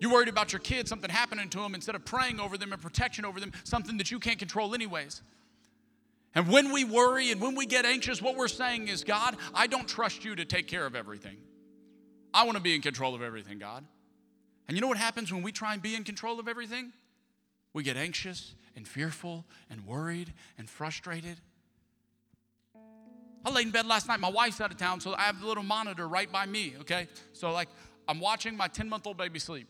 Speaker 2: You're worried about your kids, something happening to them, instead of praying over them and protection over them, something that you can't control, anyways. And when we worry and when we get anxious, what we're saying is, God, I don't trust you to take care of everything. I want to be in control of everything, God. And you know what happens when we try and be in control of everything? We get anxious and fearful and worried and frustrated. I laid in bed last night. My wife's out of town, so I have the little monitor right by me, okay? So, like, I'm watching my 10 month old baby sleep.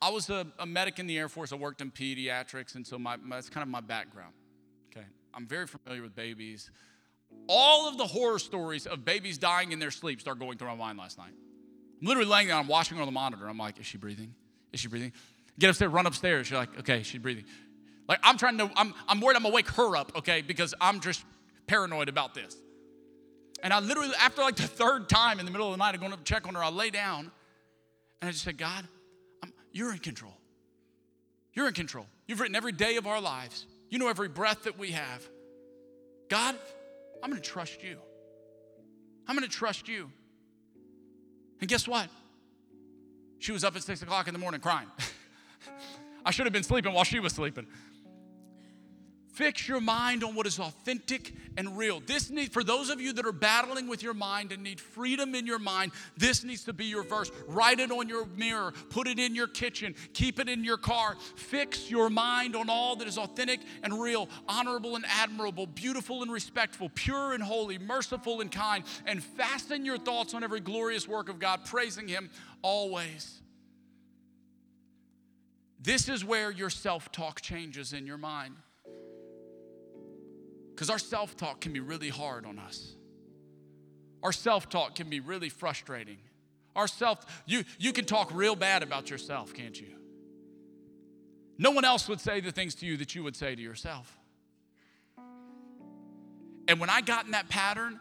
Speaker 2: I was a, a, medic in the Air Force. I worked in pediatrics, and so my, my, that's kind of my background. I'm very familiar with babies. All of the horror stories of babies dying in their sleep start going through my mind last night. I'm literally laying there, I'm watching her on the monitor. I'm like, is she breathing? Is she breathing? Get upstairs, run upstairs. You're like, okay, she's breathing. Like, I'm trying to, I'm, I'm worried I'm gonna wake her up, okay, because I'm just paranoid about this. And I literally, after like the third time in the middle of the night, I'm going to check on her, I lay down and I just said, God, I'm, you're in control. You're in control. You've written every day of our lives. You know every breath that we have. God, I'm going to trust you. I'm going to trust you. And guess what? She was up at six o'clock in the morning crying. (laughs) I should have been sleeping while she was sleeping. Fix your mind on what is authentic and real. This need for those of you that are battling with your mind and need freedom in your mind, this needs to be your verse. Write it on your mirror, put it in your kitchen, keep it in your car. Fix your mind on all that is authentic and real, honorable and admirable, beautiful and respectful, pure and holy, merciful and kind, and fasten your thoughts on every glorious work of God, praising him always. This is where your self-talk changes in your mind. Because our self talk can be really hard on us. Our self talk can be really frustrating. Our self, you, you can talk real bad about yourself, can't you? No one else would say the things to you that you would say to yourself. And when I got in that pattern,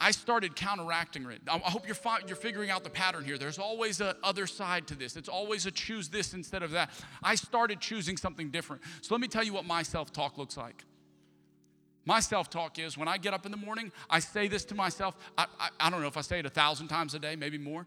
Speaker 2: I started counteracting it. I hope you're, fi- you're figuring out the pattern here. There's always a other side to this. It's always a choose this instead of that. I started choosing something different. So let me tell you what my self talk looks like. My self talk is when I get up in the morning, I say this to myself. I, I, I, don't know if I say it a thousand times a day, maybe more.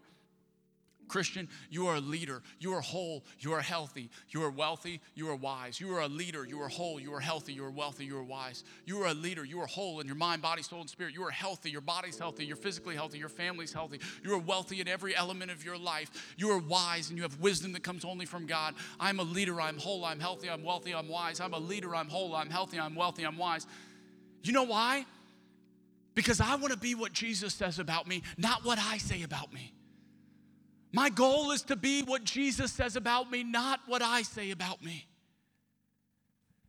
Speaker 2: Christian, you are a leader. You are whole. You are healthy. You are wealthy. You are wise. You are a leader. You are whole. You are healthy. You are wealthy. You are wise. You are a leader. You are whole in your mind, body, soul, and spirit. You are healthy. Your body's healthy. You're physically healthy. Your family's healthy. You are wealthy in every element of your life. You are wise and you have wisdom that comes only from God. I'm a leader. I'm whole. I'm healthy. I'm wealthy. I'm wise. I'm a leader. I'm whole. I'm healthy. I'm wealthy. I'm wise. You know why? Because I want to be what Jesus says about me, not what I say about me. My goal is to be what Jesus says about me, not what I say about me.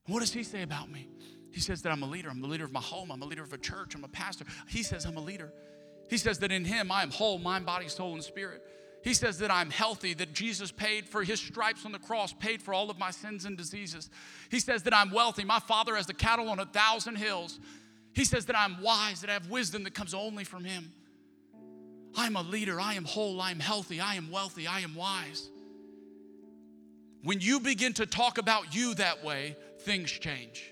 Speaker 2: What does he say about me? He says that I'm a leader. I'm the leader of my home. I'm a leader of a church. I'm a pastor. He says I'm a leader. He says that in him I am whole, mind, body, soul, and spirit. He says that I'm healthy, that Jesus paid for his stripes on the cross, paid for all of my sins and diseases. He says that I'm wealthy. My father has the cattle on a thousand hills. He says that I'm wise, that I have wisdom that comes only from him. I am a leader. I am whole. I am healthy. I am wealthy. I am wise. When you begin to talk about you that way, things change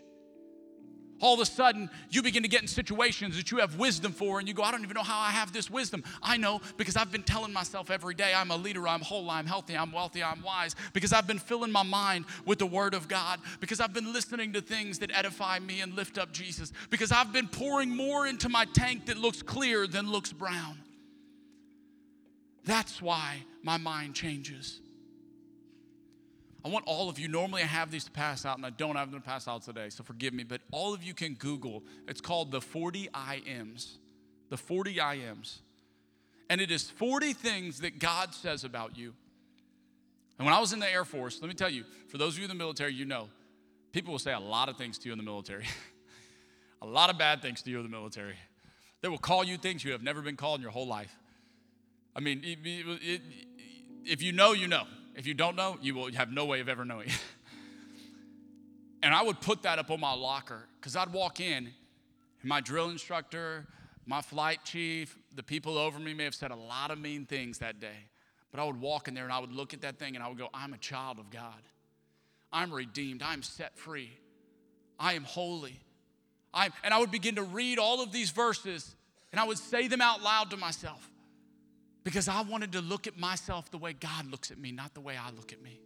Speaker 2: all of a sudden you begin to get in situations that you have wisdom for and you go i don't even know how i have this wisdom. I know because i've been telling myself every day i'm a leader i'm whole i'm healthy i'm wealthy i'm wise because i've been filling my mind with the word of god because i've been listening to things that edify me and lift up jesus because i've been pouring more into my tank that looks clear than looks brown. That's why my mind changes I want all of you, normally I have these to pass out, and I don't have them to pass out today, so forgive me, but all of you can Google. It's called the 40 IMs. The 40 IMs. And it is 40 things that God says about you. And when I was in the Air Force, let me tell you, for those of you in the military, you know, people will say a lot of things to you in the military, (laughs) a lot of bad things to you in the military. They will call you things you have never been called in your whole life. I mean, if you know, you know. If you don't know, you will have no way of ever knowing. (laughs) and I would put that up on my locker because I'd walk in, my drill instructor, my flight chief, the people over me may have said a lot of mean things that day. But I would walk in there and I would look at that thing and I would go, I'm a child of God. I'm redeemed. I'm set free. I am holy. I'm, and I would begin to read all of these verses and I would say them out loud to myself because I wanted to look at myself the way God looks at me, not the way I look at me.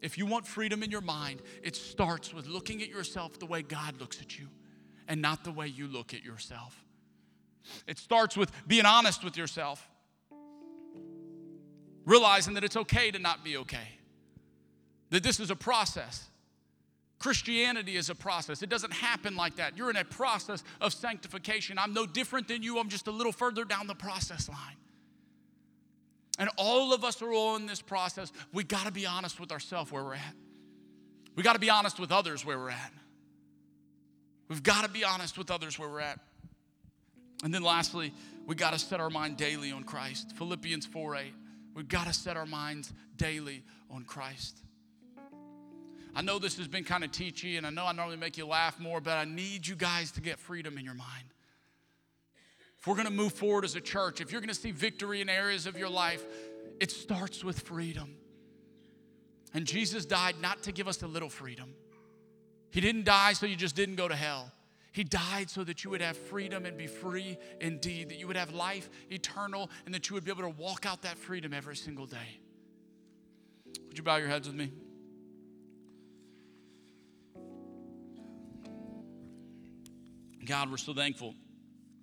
Speaker 2: If you want freedom in your mind, it starts with looking at yourself the way God looks at you and not the way you look at yourself. It starts with being honest with yourself, realizing that it's okay to not be okay, that this is a process. Christianity is a process. It doesn't happen like that. You're in a process of sanctification. I'm no different than you, I'm just a little further down the process line. And all of us are all in this process. We got to be honest with ourselves where we're at. We got to be honest with others where we're at. We've got to be honest with others where we're at. And then lastly, we got to set our mind daily on Christ. Philippians 4 8. We've got to set our minds daily on Christ. I know this has been kind of teachy, and I know I normally make you laugh more, but I need you guys to get freedom in your mind if we're going to move forward as a church, if you're going to see victory in areas of your life, it starts with freedom. And Jesus died not to give us a little freedom. He didn't die so you just didn't go to hell. He died so that you would have freedom and be free indeed, that you would have life eternal, and that you would be able to walk out that freedom every single day. Would you bow your heads with me? God, we're so thankful.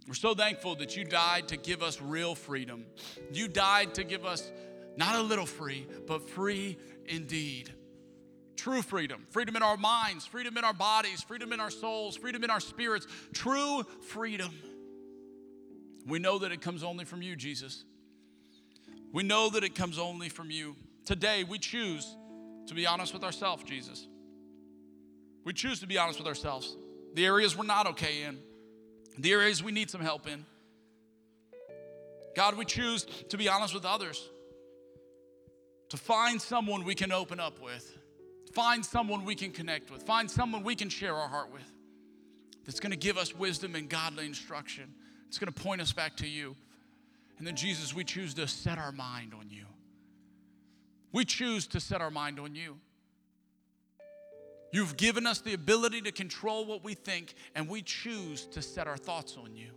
Speaker 2: We're so thankful that you died to give us real freedom. You died to give us not a little free, but free indeed. True freedom, freedom in our minds, freedom in our bodies, freedom in our souls, freedom in our spirits, true freedom. We know that it comes only from you, Jesus. We know that it comes only from you. Today, we choose to be honest with ourselves, Jesus. We choose to be honest with ourselves. The areas we're not okay in, the areas we need some help in. God, we choose to be honest with others, to find someone we can open up with, find someone we can connect with, find someone we can share our heart with that's gonna give us wisdom and godly instruction. It's gonna point us back to you. And then, Jesus, we choose to set our mind on you. We choose to set our mind on you. You've given us the ability to control what we think, and we choose to set our thoughts on you.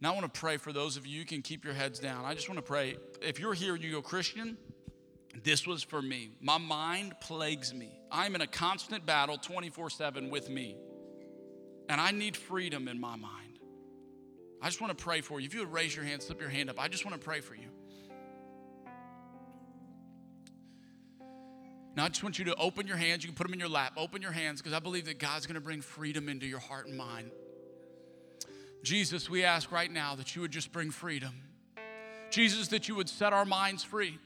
Speaker 2: Now, I want to pray for those of you, you can keep your heads down. I just want to pray. If you're here and you go, Christian, this was for me. My mind plagues me. I'm in a constant battle 24 7 with me and I need freedom in my mind. I just want to pray for you. If you would raise your hand, slip your hand up, I just want to pray for you. Now, I just want you to open your hands. You can put them in your lap. Open your hands because I believe that God's going to bring freedom into your heart and mind. Jesus, we ask right now that you would just bring freedom. Jesus, that you would set our minds free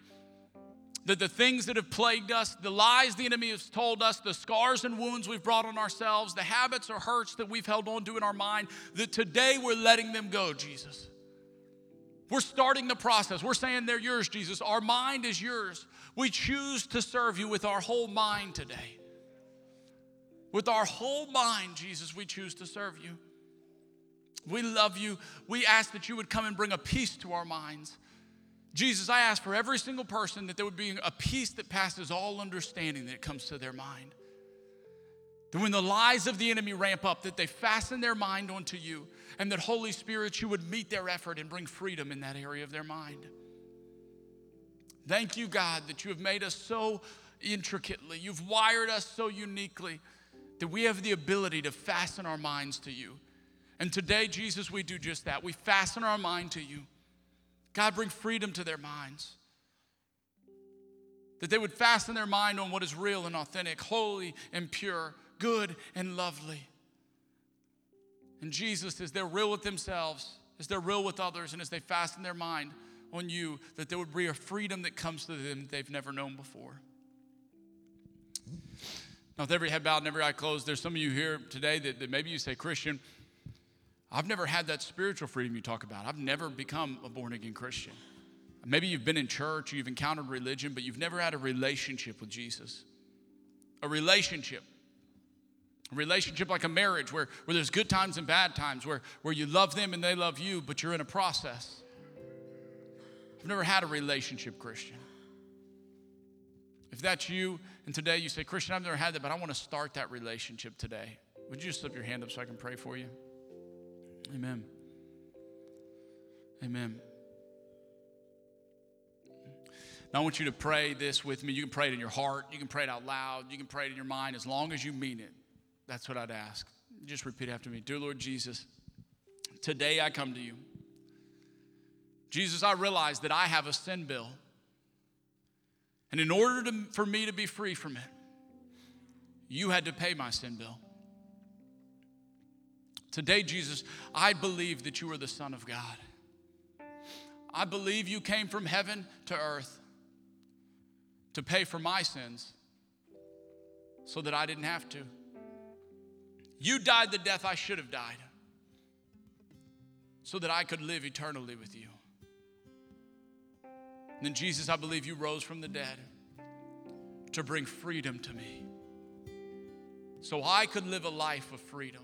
Speaker 2: that the things that have plagued us, the lies the enemy has told us, the scars and wounds we've brought on ourselves, the habits or hurts that we've held on to in our mind, that today we're letting them go, Jesus. We're starting the process. We're saying they're yours, Jesus. Our mind is yours. We choose to serve you with our whole mind today. With our whole mind, Jesus, we choose to serve you. We love you. We ask that you would come and bring a peace to our minds Jesus, I ask for every single person that there would be a peace that passes all understanding that comes to their mind. That when the lies of the enemy ramp up, that they fasten their mind onto you, and that Holy Spirit, you would meet their effort and bring freedom in that area of their mind. Thank you, God, that you have made us so intricately, you've wired us so uniquely that we have the ability to fasten our minds to you. And today, Jesus, we do just that. We fasten our mind to you. God, bring freedom to their minds. That they would fasten their mind on what is real and authentic, holy and pure, good and lovely. And Jesus, as they're real with themselves, as they're real with others, and as they fasten their mind on you, that there would be a freedom that comes to them they've never known before. Now, with every head bowed and every eye closed, there's some of you here today that, that maybe you say, Christian, I've never had that spiritual freedom you talk about. I've never become a born again Christian. Maybe you've been in church, or you've encountered religion, but you've never had a relationship with Jesus. A relationship. Relationship like a marriage where, where there's good times and bad times, where, where you love them and they love you, but you're in a process. I've never had a relationship, Christian. If that's you, and today you say, Christian, I've never had that, but I want to start that relationship today, would you just slip your hand up so I can pray for you? Amen. Amen. Now, I want you to pray this with me. You can pray it in your heart, you can pray it out loud, you can pray it in your mind as long as you mean it. That's what I'd ask. Just repeat after me Dear Lord Jesus, today I come to you. Jesus, I realize that I have a sin bill. And in order to, for me to be free from it, you had to pay my sin bill. Today, Jesus, I believe that you are the Son of God. I believe you came from heaven to earth to pay for my sins so that I didn't have to. You died the death I should have died so that I could live eternally with you. And then, Jesus, I believe you rose from the dead to bring freedom to me so I could live a life of freedom.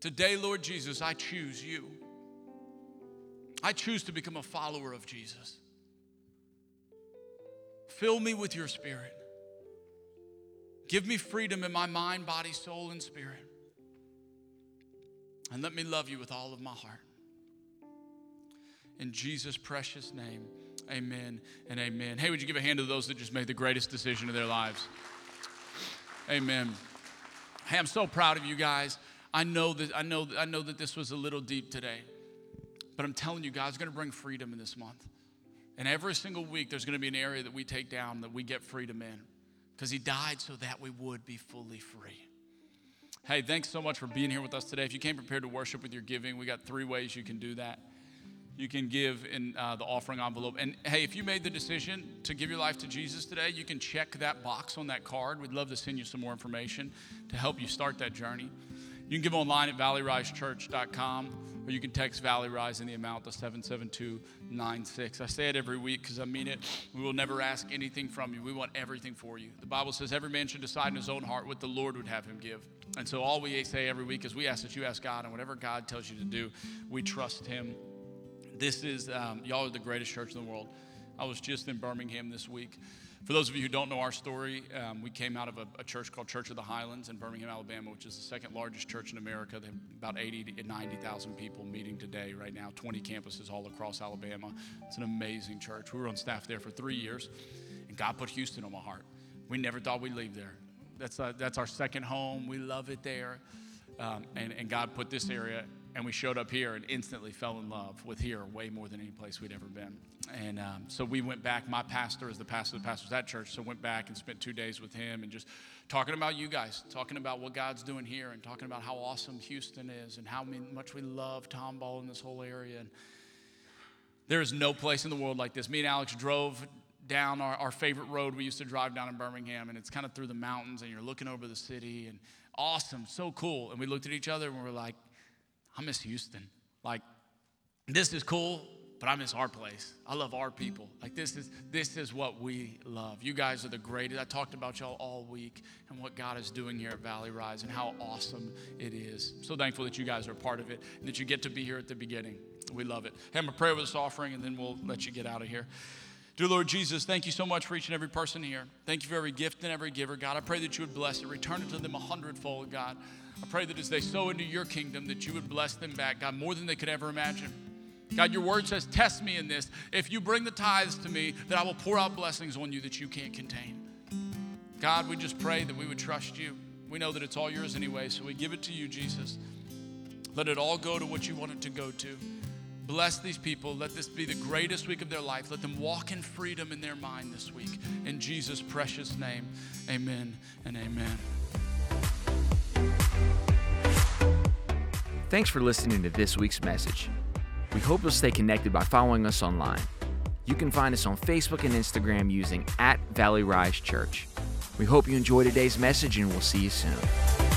Speaker 2: Today, Lord Jesus, I choose you. I choose to become a follower of Jesus. Fill me with your spirit. Give me freedom in my mind, body, soul, and spirit. And let me love you with all of my heart. In Jesus' precious name, amen and amen. Hey, would you give a hand to those that just made the greatest decision of their lives? Amen. Hey, I'm so proud of you guys. I know that I know I know that this was a little deep today. But I'm telling you, God's going to bring freedom in this month. And every single week, there's going to be an area that we take down that we get freedom in because He died so that we would be fully free. Hey, thanks so much for being here with us today. If you came prepared to worship with your giving, we got three ways you can do that. You can give in uh, the offering envelope. And hey, if you made the decision to give your life to Jesus today, you can check that box on that card. We'd love to send you some more information to help you start that journey. You can give online at valleyrisechurch.com or you can text Valley Rise in the amount of 77296. I say it every week because I mean it. We will never ask anything from you. We want everything for you. The Bible says every man should decide in his own heart what the Lord would have him give. And so all we say every week is we ask that you ask God, and whatever God tells you to do, we trust Him. This is, um, y'all are the greatest church in the world. I was just in Birmingham this week. For those of you who don't know our story, um, we came out of a, a, church called Church of the Highlands in Birmingham, Alabama, which is the second largest church in America. They have about 80 to 90,000 people meeting today, right now, 20 campuses all across Alabama. It's an amazing church. We were on staff there for three years, and God put Houston on my heart. We never thought we'd leave there. That's, uh, that's our second home. We love it there. Um, and, and God put this area and we showed up here and instantly fell in love with here way more than any place we'd ever been. And um, so we went back. My pastor is the pastor of the pastors at church, so went back and spent two days with him and just talking about you guys, talking about what God's doing here, and talking about how awesome Houston is and how much we love Tomball in this whole area. And there is no place in the world like this. Me and Alex drove down our, our favorite road we used to drive down in Birmingham, and it's kind of through the mountains, and you're looking over the city, and awesome, so cool. And we looked at each other and we are like, I miss Houston. Like, this is cool, but I miss our place. I love our people. Like this is this is what we love. You guys are the greatest. I talked about y'all all week and what God is doing here at Valley Rise and how awesome it is. I'm so thankful that you guys are a part of it and that you get to be here at the beginning. We love it. Hey, I'm gonna pray with this offering and then we'll let you get out of here. Dear Lord Jesus, thank you so much for each and every person here. Thank you for every gift and every giver. God, I pray that you would bless it, return it to them a hundredfold, God. I pray that as they sow into your kingdom, that you would bless them back, God, more than they could ever imagine. God, your word says, Test me in this. If you bring the tithes to me, that I will pour out blessings on you that you can't contain. God, we just pray that we would trust you. We know that it's all yours anyway, so we give it to you, Jesus. Let it all go to what you want it to go to. Bless these people. Let this be the greatest week of their life. Let them walk in freedom in their mind this week. In Jesus' precious name, amen and amen.
Speaker 1: Thanks for listening to this week's message. We hope you'll stay connected by following us online. You can find us on Facebook and Instagram using at Valley Rise Church. We hope you enjoy today's message and we'll see you soon.